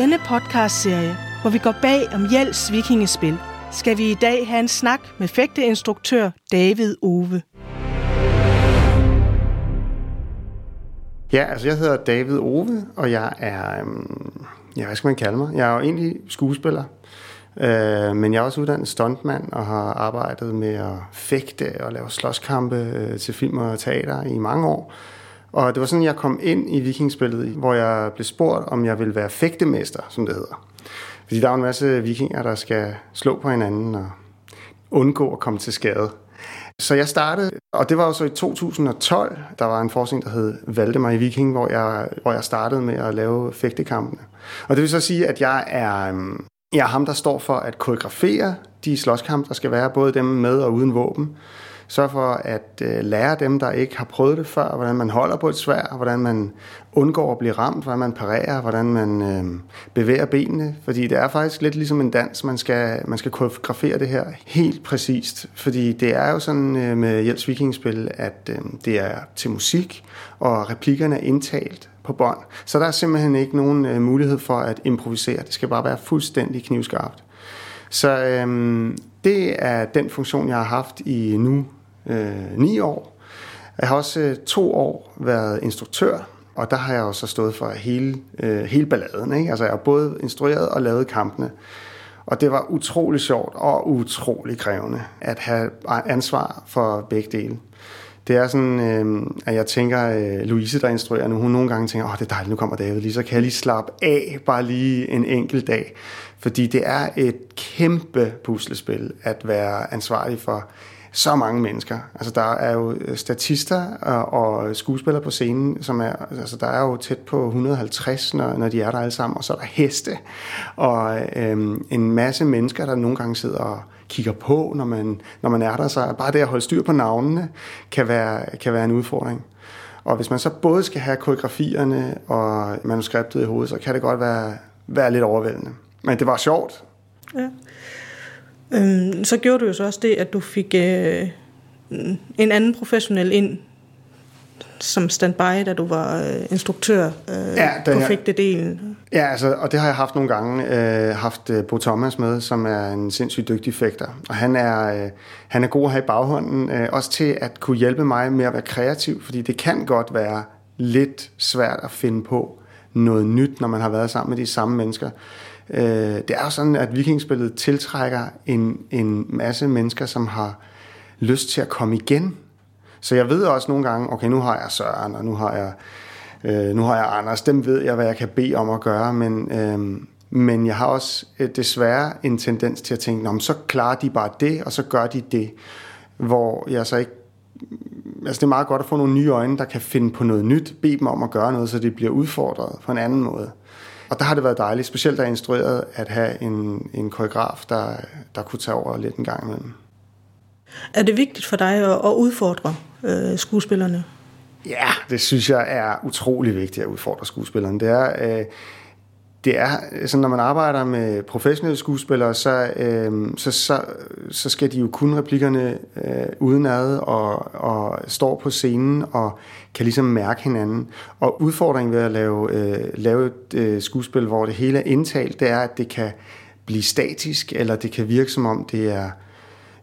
denne podcastserie, hvor vi går bag om Jels vikingespil, skal vi i dag have en snak med fægteinstruktør David Ove. Ja, altså jeg hedder David Ove, og jeg er, øhm, ja, hvad skal man kalde mig? Jeg er jo egentlig skuespiller, øh, men jeg er også uddannet stuntmand og har arbejdet med at fægte og lave slåskampe øh, til film og teater i mange år. Og det var sådan, jeg kom ind i vikingspillet, hvor jeg blev spurgt, om jeg ville være fægtemester, som det hedder. Fordi der er en masse vikinger, der skal slå på hinanden og undgå at komme til skade. Så jeg startede, og det var jo så i 2012, der var en forskning, der hed Valdemar i Viking, hvor jeg, hvor jeg startede med at lave fægtekampene. Og det vil så sige, at jeg er, øhm, jeg er ham, der står for at koreografere de slåskampe, der skal være, både dem med og uden våben. Sørg for at øh, lære dem, der ikke har prøvet det før, hvordan man holder på et svær, hvordan man undgår at blive ramt, hvordan man parerer, hvordan man øh, bevæger benene. Fordi det er faktisk lidt ligesom en dans, man skal, man skal koreografere det her helt præcist. Fordi det er jo sådan øh, med Jels Vikingspil, at øh, det er til musik, og replikkerne er indtalt på bånd. Så der er simpelthen ikke nogen øh, mulighed for at improvisere. Det skal bare være fuldstændig knivskarpt. Så øh, det er den funktion, jeg har haft i nu øh, ni år. Jeg har også øh, to år været instruktør, og der har jeg også stået for hele, øh, hele balladen. Ikke? Altså jeg har både instrueret og lavet kampene. Og det var utrolig sjovt og utrolig krævende at have ansvar for begge dele. Det er sådan, øh, at jeg tænker, øh, Louise, der instruerer nu, hun nogle gange tænker, åh, det er dejligt, nu kommer David lige, så kan jeg lige slappe af bare lige en enkelt dag. Fordi det er et kæmpe puslespil at være ansvarlig for så mange mennesker. Altså der er jo øh, statister øh, og skuespillere på scenen, som er, altså der er jo tæt på 150, når, når de er der alle sammen, og så er der heste, og øhm, en masse mennesker, der nogle gange sidder og kigger på, når man, når man er der, så bare det at holde styr på navnene, kan være, kan være en udfordring. Og hvis man så både skal have koreografierne og manuskriptet i hovedet, så kan det godt være, være lidt overvældende. Men det var sjovt. Ja. Øhm, så gjorde du jo så også det, at du fik øh, en anden professionel ind som standby, da du var øh, instruktør øh, ja, på fægtedelen. Ja, altså, og det har jeg haft nogle gange. Øh, haft øh, Bo Thomas med, som er en sindssygt dygtig fægter. Og han er, øh, han er god at have i baghånden, øh, også til at kunne hjælpe mig med at være kreativ, fordi det kan godt være lidt svært at finde på noget nyt, når man har været sammen med de samme mennesker. Øh, det er jo sådan, at vikingspillet tiltrækker en, en masse mennesker, som har lyst til at komme igen. Så jeg ved også nogle gange, okay, nu har jeg Søren, og nu har jeg, øh, nu har jeg Anders, dem ved jeg, hvad jeg kan bede om at gøre, men, øh, men jeg har også øh, desværre en tendens til at tænke, Nå, så klarer de bare det, og så gør de det, hvor jeg så ikke altså det er meget godt at få nogle nye øjne, der kan finde på noget nyt, bede dem om at gøre noget, så det bliver udfordret på en anden måde. Og der har det været dejligt, specielt jeg instrueret, at have en, en koreograf, der, der kunne tage over lidt en gang imellem. Er det vigtigt for dig at, at udfordre øh, skuespillerne? Ja, det synes jeg er utrolig vigtigt at udfordre skuespillerne. Det er, øh, det er sådan, når man arbejder med professionelle skuespillere, så, øh, så, så, så skal de jo kunne replikkerne øh, udenad og, og står på scenen og kan ligesom mærke hinanden. Og udfordringen ved at lave, øh, lave et øh, skuespil, hvor det hele er indtalt, det er, at det kan blive statisk, eller det kan virke som om det er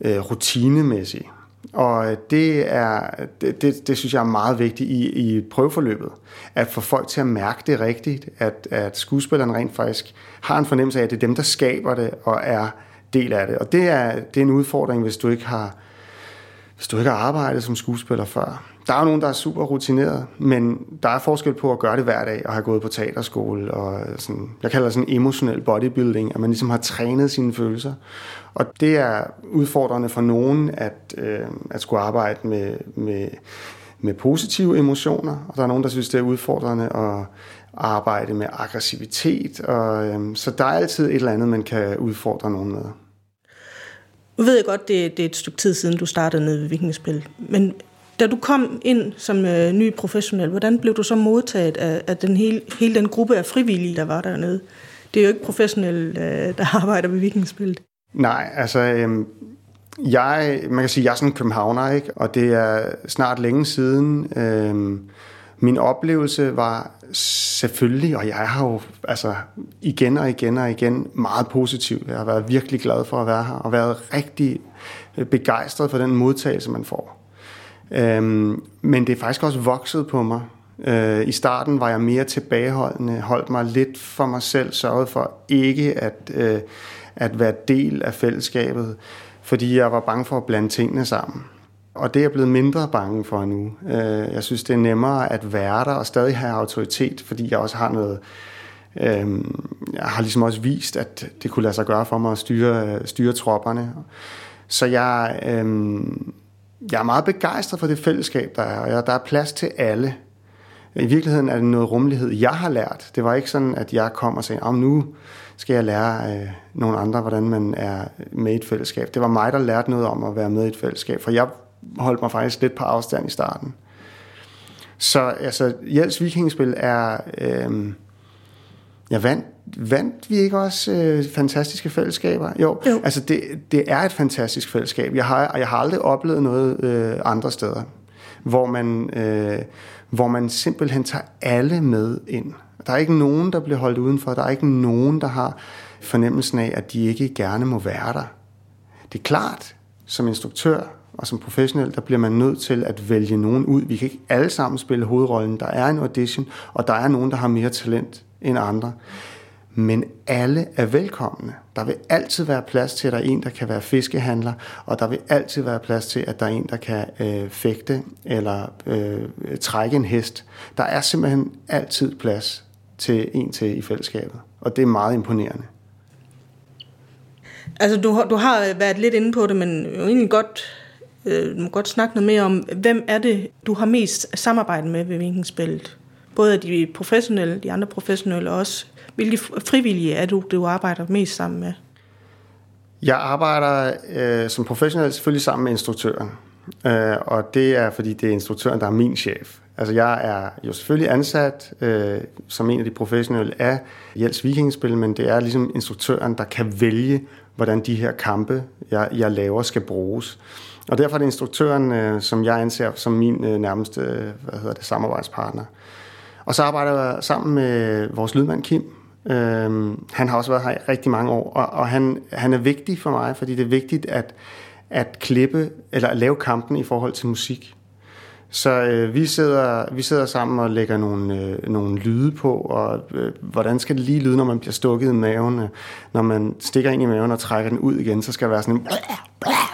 øh, rutinemæssigt. Og det, er, det, det, det synes jeg er meget vigtigt i, i prøveforløbet. At få folk til at mærke det rigtigt, at, at skuespilleren rent faktisk har en fornemmelse af, at det er dem, der skaber det og er del af det. Og det er, det er en udfordring, hvis du ikke har, hvis du ikke har arbejdet som skuespiller før. Der er jo nogen, der er super rutineret, men der er forskel på at gøre det hver dag og have gået på teaterskole. Og sådan, jeg kalder det sådan emotionel bodybuilding, at man ligesom har trænet sine følelser. Og det er udfordrende for nogen at, øh, at skulle arbejde med, med, med positive emotioner, og der er nogen, der synes, det er udfordrende at arbejde med aggressivitet. Og, øh, så der er altid et eller andet, man kan udfordre nogen med. Nu ved jeg godt, det, det er et stykke tid siden, du startede ned ved Vikingespil, men da du kom ind som øh, ny professionel, hvordan blev du så modtaget af, af den hele, hele den gruppe af frivillige, der var dernede? Det er jo ikke professionelle, øh, der arbejder ved vikingspillet. Nej, altså... Øh, jeg, man kan sige, jeg er sådan en københavner, ikke? og det er snart længe siden, øh, Min oplevelse var selvfølgelig, og jeg har jo altså, igen og igen og igen meget positiv. Jeg har været virkelig glad for at være her, og været rigtig øh, begejstret for den modtagelse, man får. Øhm, men det er faktisk også vokset på mig. Øh, I starten var jeg mere tilbageholdende, holdt mig lidt for mig selv, sørgede for ikke at, øh, at være del af fællesskabet, fordi jeg var bange for at blande tingene sammen. Og det er jeg blevet mindre bange for nu. Øh, jeg synes, det er nemmere at være der og stadig have autoritet, fordi jeg også har noget... Øh, jeg har ligesom også vist, at det kunne lade sig gøre for mig at styre, styre tropperne. Så jeg, øh, jeg er meget begejstret for det fællesskab, der er, og der er plads til alle. I virkeligheden er det noget rummelighed, jeg har lært. Det var ikke sådan, at jeg kom og sagde, om nu skal jeg lære øh, nogle andre, hvordan man er med i et fællesskab. Det var mig, der lærte noget om at være med i et fællesskab, for jeg holdt mig faktisk lidt på afstand i starten. Så altså, Jels Vikingspil er... Øh, Ja, vandt, vandt vi ikke også øh, fantastiske fællesskaber? Jo, jo. altså det, det er et fantastisk fællesskab. Jeg har, jeg har aldrig oplevet noget øh, andre steder, hvor man, øh, hvor man simpelthen tager alle med ind. Der er ikke nogen, der bliver holdt udenfor. Der er ikke nogen, der har fornemmelsen af, at de ikke gerne må være der. Det er klart, som instruktør og som professionel, der bliver man nødt til at vælge nogen ud. Vi kan ikke alle sammen spille hovedrollen. Der er en audition, og der er nogen, der har mere talent end andre. Men alle er velkomne. Der vil altid være plads til, at der er en, der kan være fiskehandler, og der vil altid være plads til, at der er en, der kan øh, fægte eller øh, trække en hest. Der er simpelthen altid plads til en til i fællesskabet, og det er meget imponerende. Altså, du, har, du har været lidt inde på det, men jo egentlig godt, øh, du må godt snakke noget mere om, hvem er det, du har mest samarbejde med ved Vinkenspillet? Både de professionelle, de andre professionelle og også, hvilke frivillige er du, du arbejder mest sammen med? Jeg arbejder øh, som professionel selvfølgelig sammen med instruktøren. Øh, og det er, fordi det er instruktøren, der er min chef. Altså jeg er jo selvfølgelig ansat øh, som en af de professionelle af Jels Vikingspil, men det er ligesom instruktøren, der kan vælge, hvordan de her kampe, jeg, jeg laver, skal bruges. Og derfor er det instruktøren, øh, som jeg anser som min øh, nærmeste øh, hvad hedder det, samarbejdspartner. Og så arbejder jeg sammen med vores lydmand Kim. Øhm, han har også været her i rigtig mange år, og, og han, han er vigtig for mig, fordi det er vigtigt at, at klippe, eller at lave kampen i forhold til musik. Så øh, vi, sidder, vi sidder sammen og lægger nogle, øh, nogle lyde på, og øh, hvordan skal det lige lyde, når man bliver stukket i maven? Øh, når man stikker ind i maven og trækker den ud igen, så skal der være sådan en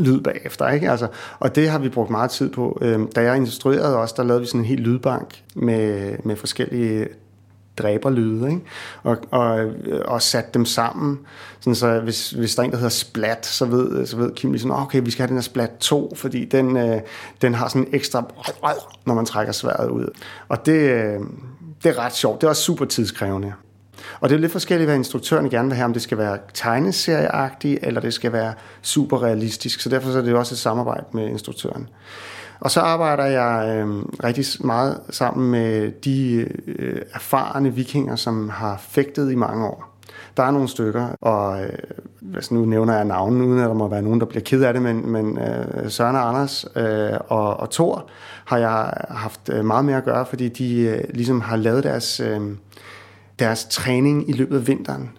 lyd bagefter. Ikke? Altså, og det har vi brugt meget tid på. Øhm, da jeg instruerede også, der lavede vi sådan en helt lydbank med, med forskellige dræberlyde, ikke? Og, og, øh, og sat dem sammen. Sådan så hvis, hvis der er en, der hedder Splat, så ved, så ved Kim ligesom, okay, vi skal have den her Splat 2, fordi den, øh, den har sådan en ekstra, når man trækker sværet ud. Og det, øh, det er ret sjovt. Det er også super tidskrævende. Og det er lidt forskelligt, hvad instruktøren gerne vil have, om det skal være tegneserieagtigt, eller det skal være super realistisk. Så derfor er det også et samarbejde med instruktøren. Og så arbejder jeg øh, rigtig meget sammen med de øh, erfarne vikinger, som har fægtet i mange år. Der er nogle stykker, og øh, altså nu nævner jeg navnen, uden at der må være nogen, der bliver ked af det, men, men øh, Søren og Anders øh, og, og Thor har jeg haft øh, meget mere at gøre, fordi de øh, ligesom har lavet deres, øh, deres træning i løbet af vinteren.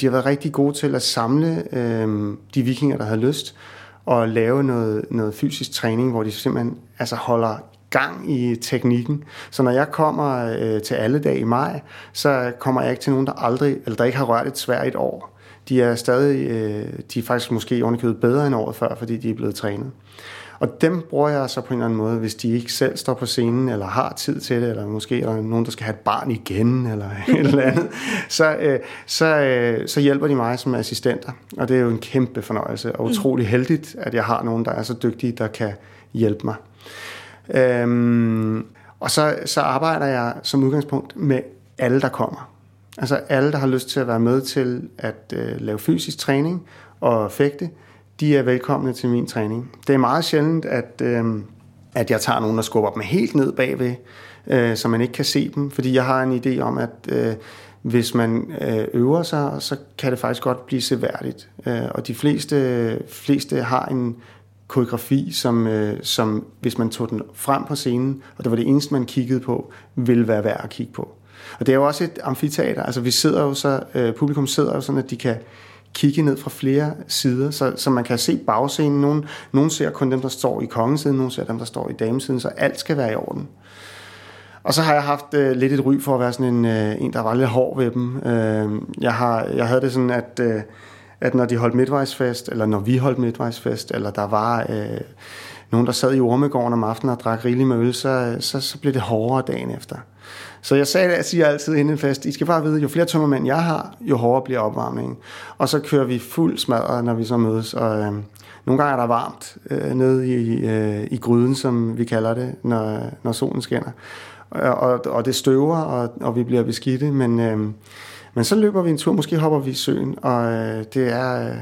De har været rigtig gode til at samle øh, de vikinger, der havde lyst, og lave noget, noget fysisk træning, hvor de simpelthen altså holder gang i teknikken. Så når jeg kommer øh, til alle dage i maj, så kommer jeg ikke til nogen, der aldrig, eller der ikke har rørt et svært et år. De er stadig, øh, de er faktisk måske underkøbet bedre end året før, fordi de er blevet trænet. Og dem bruger jeg så på en eller anden måde, hvis de ikke selv står på scenen, eller har tid til det, eller måske er der nogen, der skal have et barn igen, eller et eller andet, så, øh, så, øh, så hjælper de mig som assistenter. Og det er jo en kæmpe fornøjelse, og utrolig heldigt, at jeg har nogen, der er så dygtige, der kan hjælpe mig. Øhm, og så, så arbejder jeg som udgangspunkt med alle, der kommer. Altså alle, der har lyst til at være med til at øh, lave fysisk træning og fægte, de er velkomne til min træning. Det er meget sjældent, at, øh, at jeg tager nogen, der skubber dem helt ned bagved, øh, så man ikke kan se dem, fordi jeg har en idé om, at øh, hvis man øh, øver sig, så kan det faktisk godt blive seværdigt. Øh, og de fleste, fleste har en koreografi, som, øh, som hvis man tog den frem på scenen, og det var det eneste, man kiggede på, ville være værd at kigge på. Og det er jo også et amfiteater, altså vi sidder jo så, øh, publikum sidder jo sådan, at de kan kigge ned fra flere sider, så, så man kan se bagscenen. Nogen, nogen ser kun dem, der står i kongesiden, nogen ser dem, der står i damesiden, så alt skal være i orden. Og så har jeg haft øh, lidt et ry for at være sådan en, øh, en der var lidt hård ved dem. Øh, jeg, har, jeg havde det sådan, at, øh, at når de holdt midtvejsfest, eller når vi holdt midtvejsfest, eller der var øh, nogen, der sad i Ormegården om aftenen og drak rigeligt med øl, så, så, så blev det hårdere dagen efter. Så jeg, sagde, jeg siger altid inden en fest, I skal bare vide, jo flere tømmermænd jeg har, jo hårdere bliver opvarmningen. Og så kører vi fuld smadret, når vi så mødes. Og øh, nogle gange er der varmt øh, nede i, øh, i gryden, som vi kalder det, når, når solen skinner. Og, og, og det støver, og, og vi bliver beskidte, men, øh, men så løber vi en tur, måske hopper vi i søen, og øh, det, er, øh,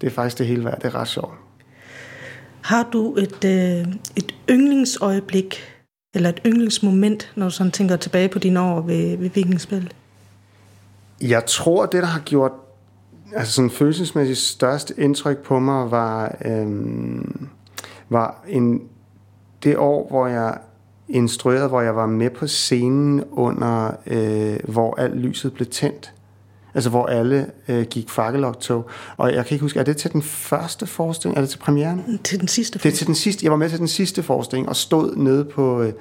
det er faktisk det hele værd. Det er ret sjovt. Har du et, øh, et yndlingsøjeblik, eller et yndlingsmoment, når du sådan tænker tilbage på dine år ved, ved Vikingspil? Jeg tror, det, der har gjort altså sådan følelsesmæssigt største indtryk på mig, var, øhm, var en, det år, hvor jeg instruerede, hvor jeg var med på scenen under, øh, hvor alt lyset blev tændt. Altså hvor alle øh, gik fakkeloptog. Og jeg kan ikke huske, er det til den første forestilling? Er det til premieren? Til den sidste Det er til den sidste. Jeg var med til den sidste forestilling og stod nede på... Øh,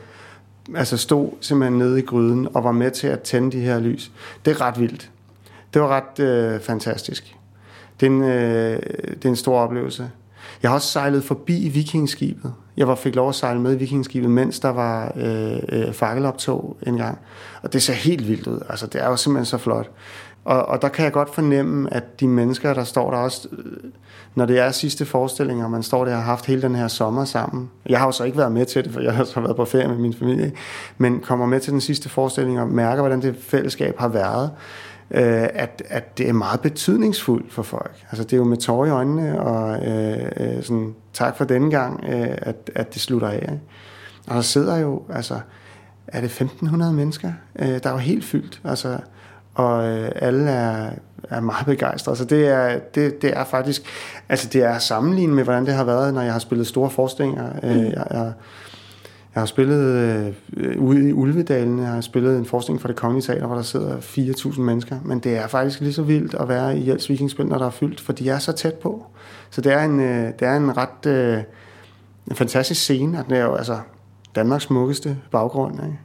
altså stod simpelthen nede i gryden og var med til at tænde de her lys. Det er ret vildt. Det var ret øh, fantastisk. Det er, en, øh, det er en stor oplevelse. Jeg har også sejlet forbi vikingskibet. Jeg var, fik lov at sejle med i vikingskibet, mens der var øh, øh, fakkeloptog en gang. Og det ser helt vildt ud. Altså, det er jo simpelthen så flot. Og, og der kan jeg godt fornemme, at de mennesker, der står der også, øh, når det er sidste forestilling, og man står der og har haft hele den her sommer sammen. Jeg har jo så ikke været med til det, for jeg har så været på ferie med min familie. Men kommer med til den sidste forestilling og mærker, hvordan det fællesskab har været. Øh, at, at det er meget betydningsfuldt for folk. Altså det er jo med tårer i øjnene, og øh, øh, sådan, tak for denne gang, øh, at, at det slutter af. Ikke? Og der sidder jo, altså, er det 1500 mennesker? Øh, der er jo helt fyldt. Altså, og øh, alle er, er meget begejstrede. Så det er, det, det er faktisk, altså det er sammenlignet med, hvordan det har været, når jeg har spillet store forestillinger. Øh, mm. jeg, jeg, jeg har spillet øh, ude i Ulvedalen, jeg har spillet en forestilling for det kongelige teater, hvor der sidder 4.000 mennesker. Men det er faktisk lige så vildt at være i Jels Vikingspil, når der er fyldt, for de er så tæt på. Så det er en, øh, det er en ret øh, en fantastisk scene, at det er jo altså Danmarks smukkeste baggrund. Ikke?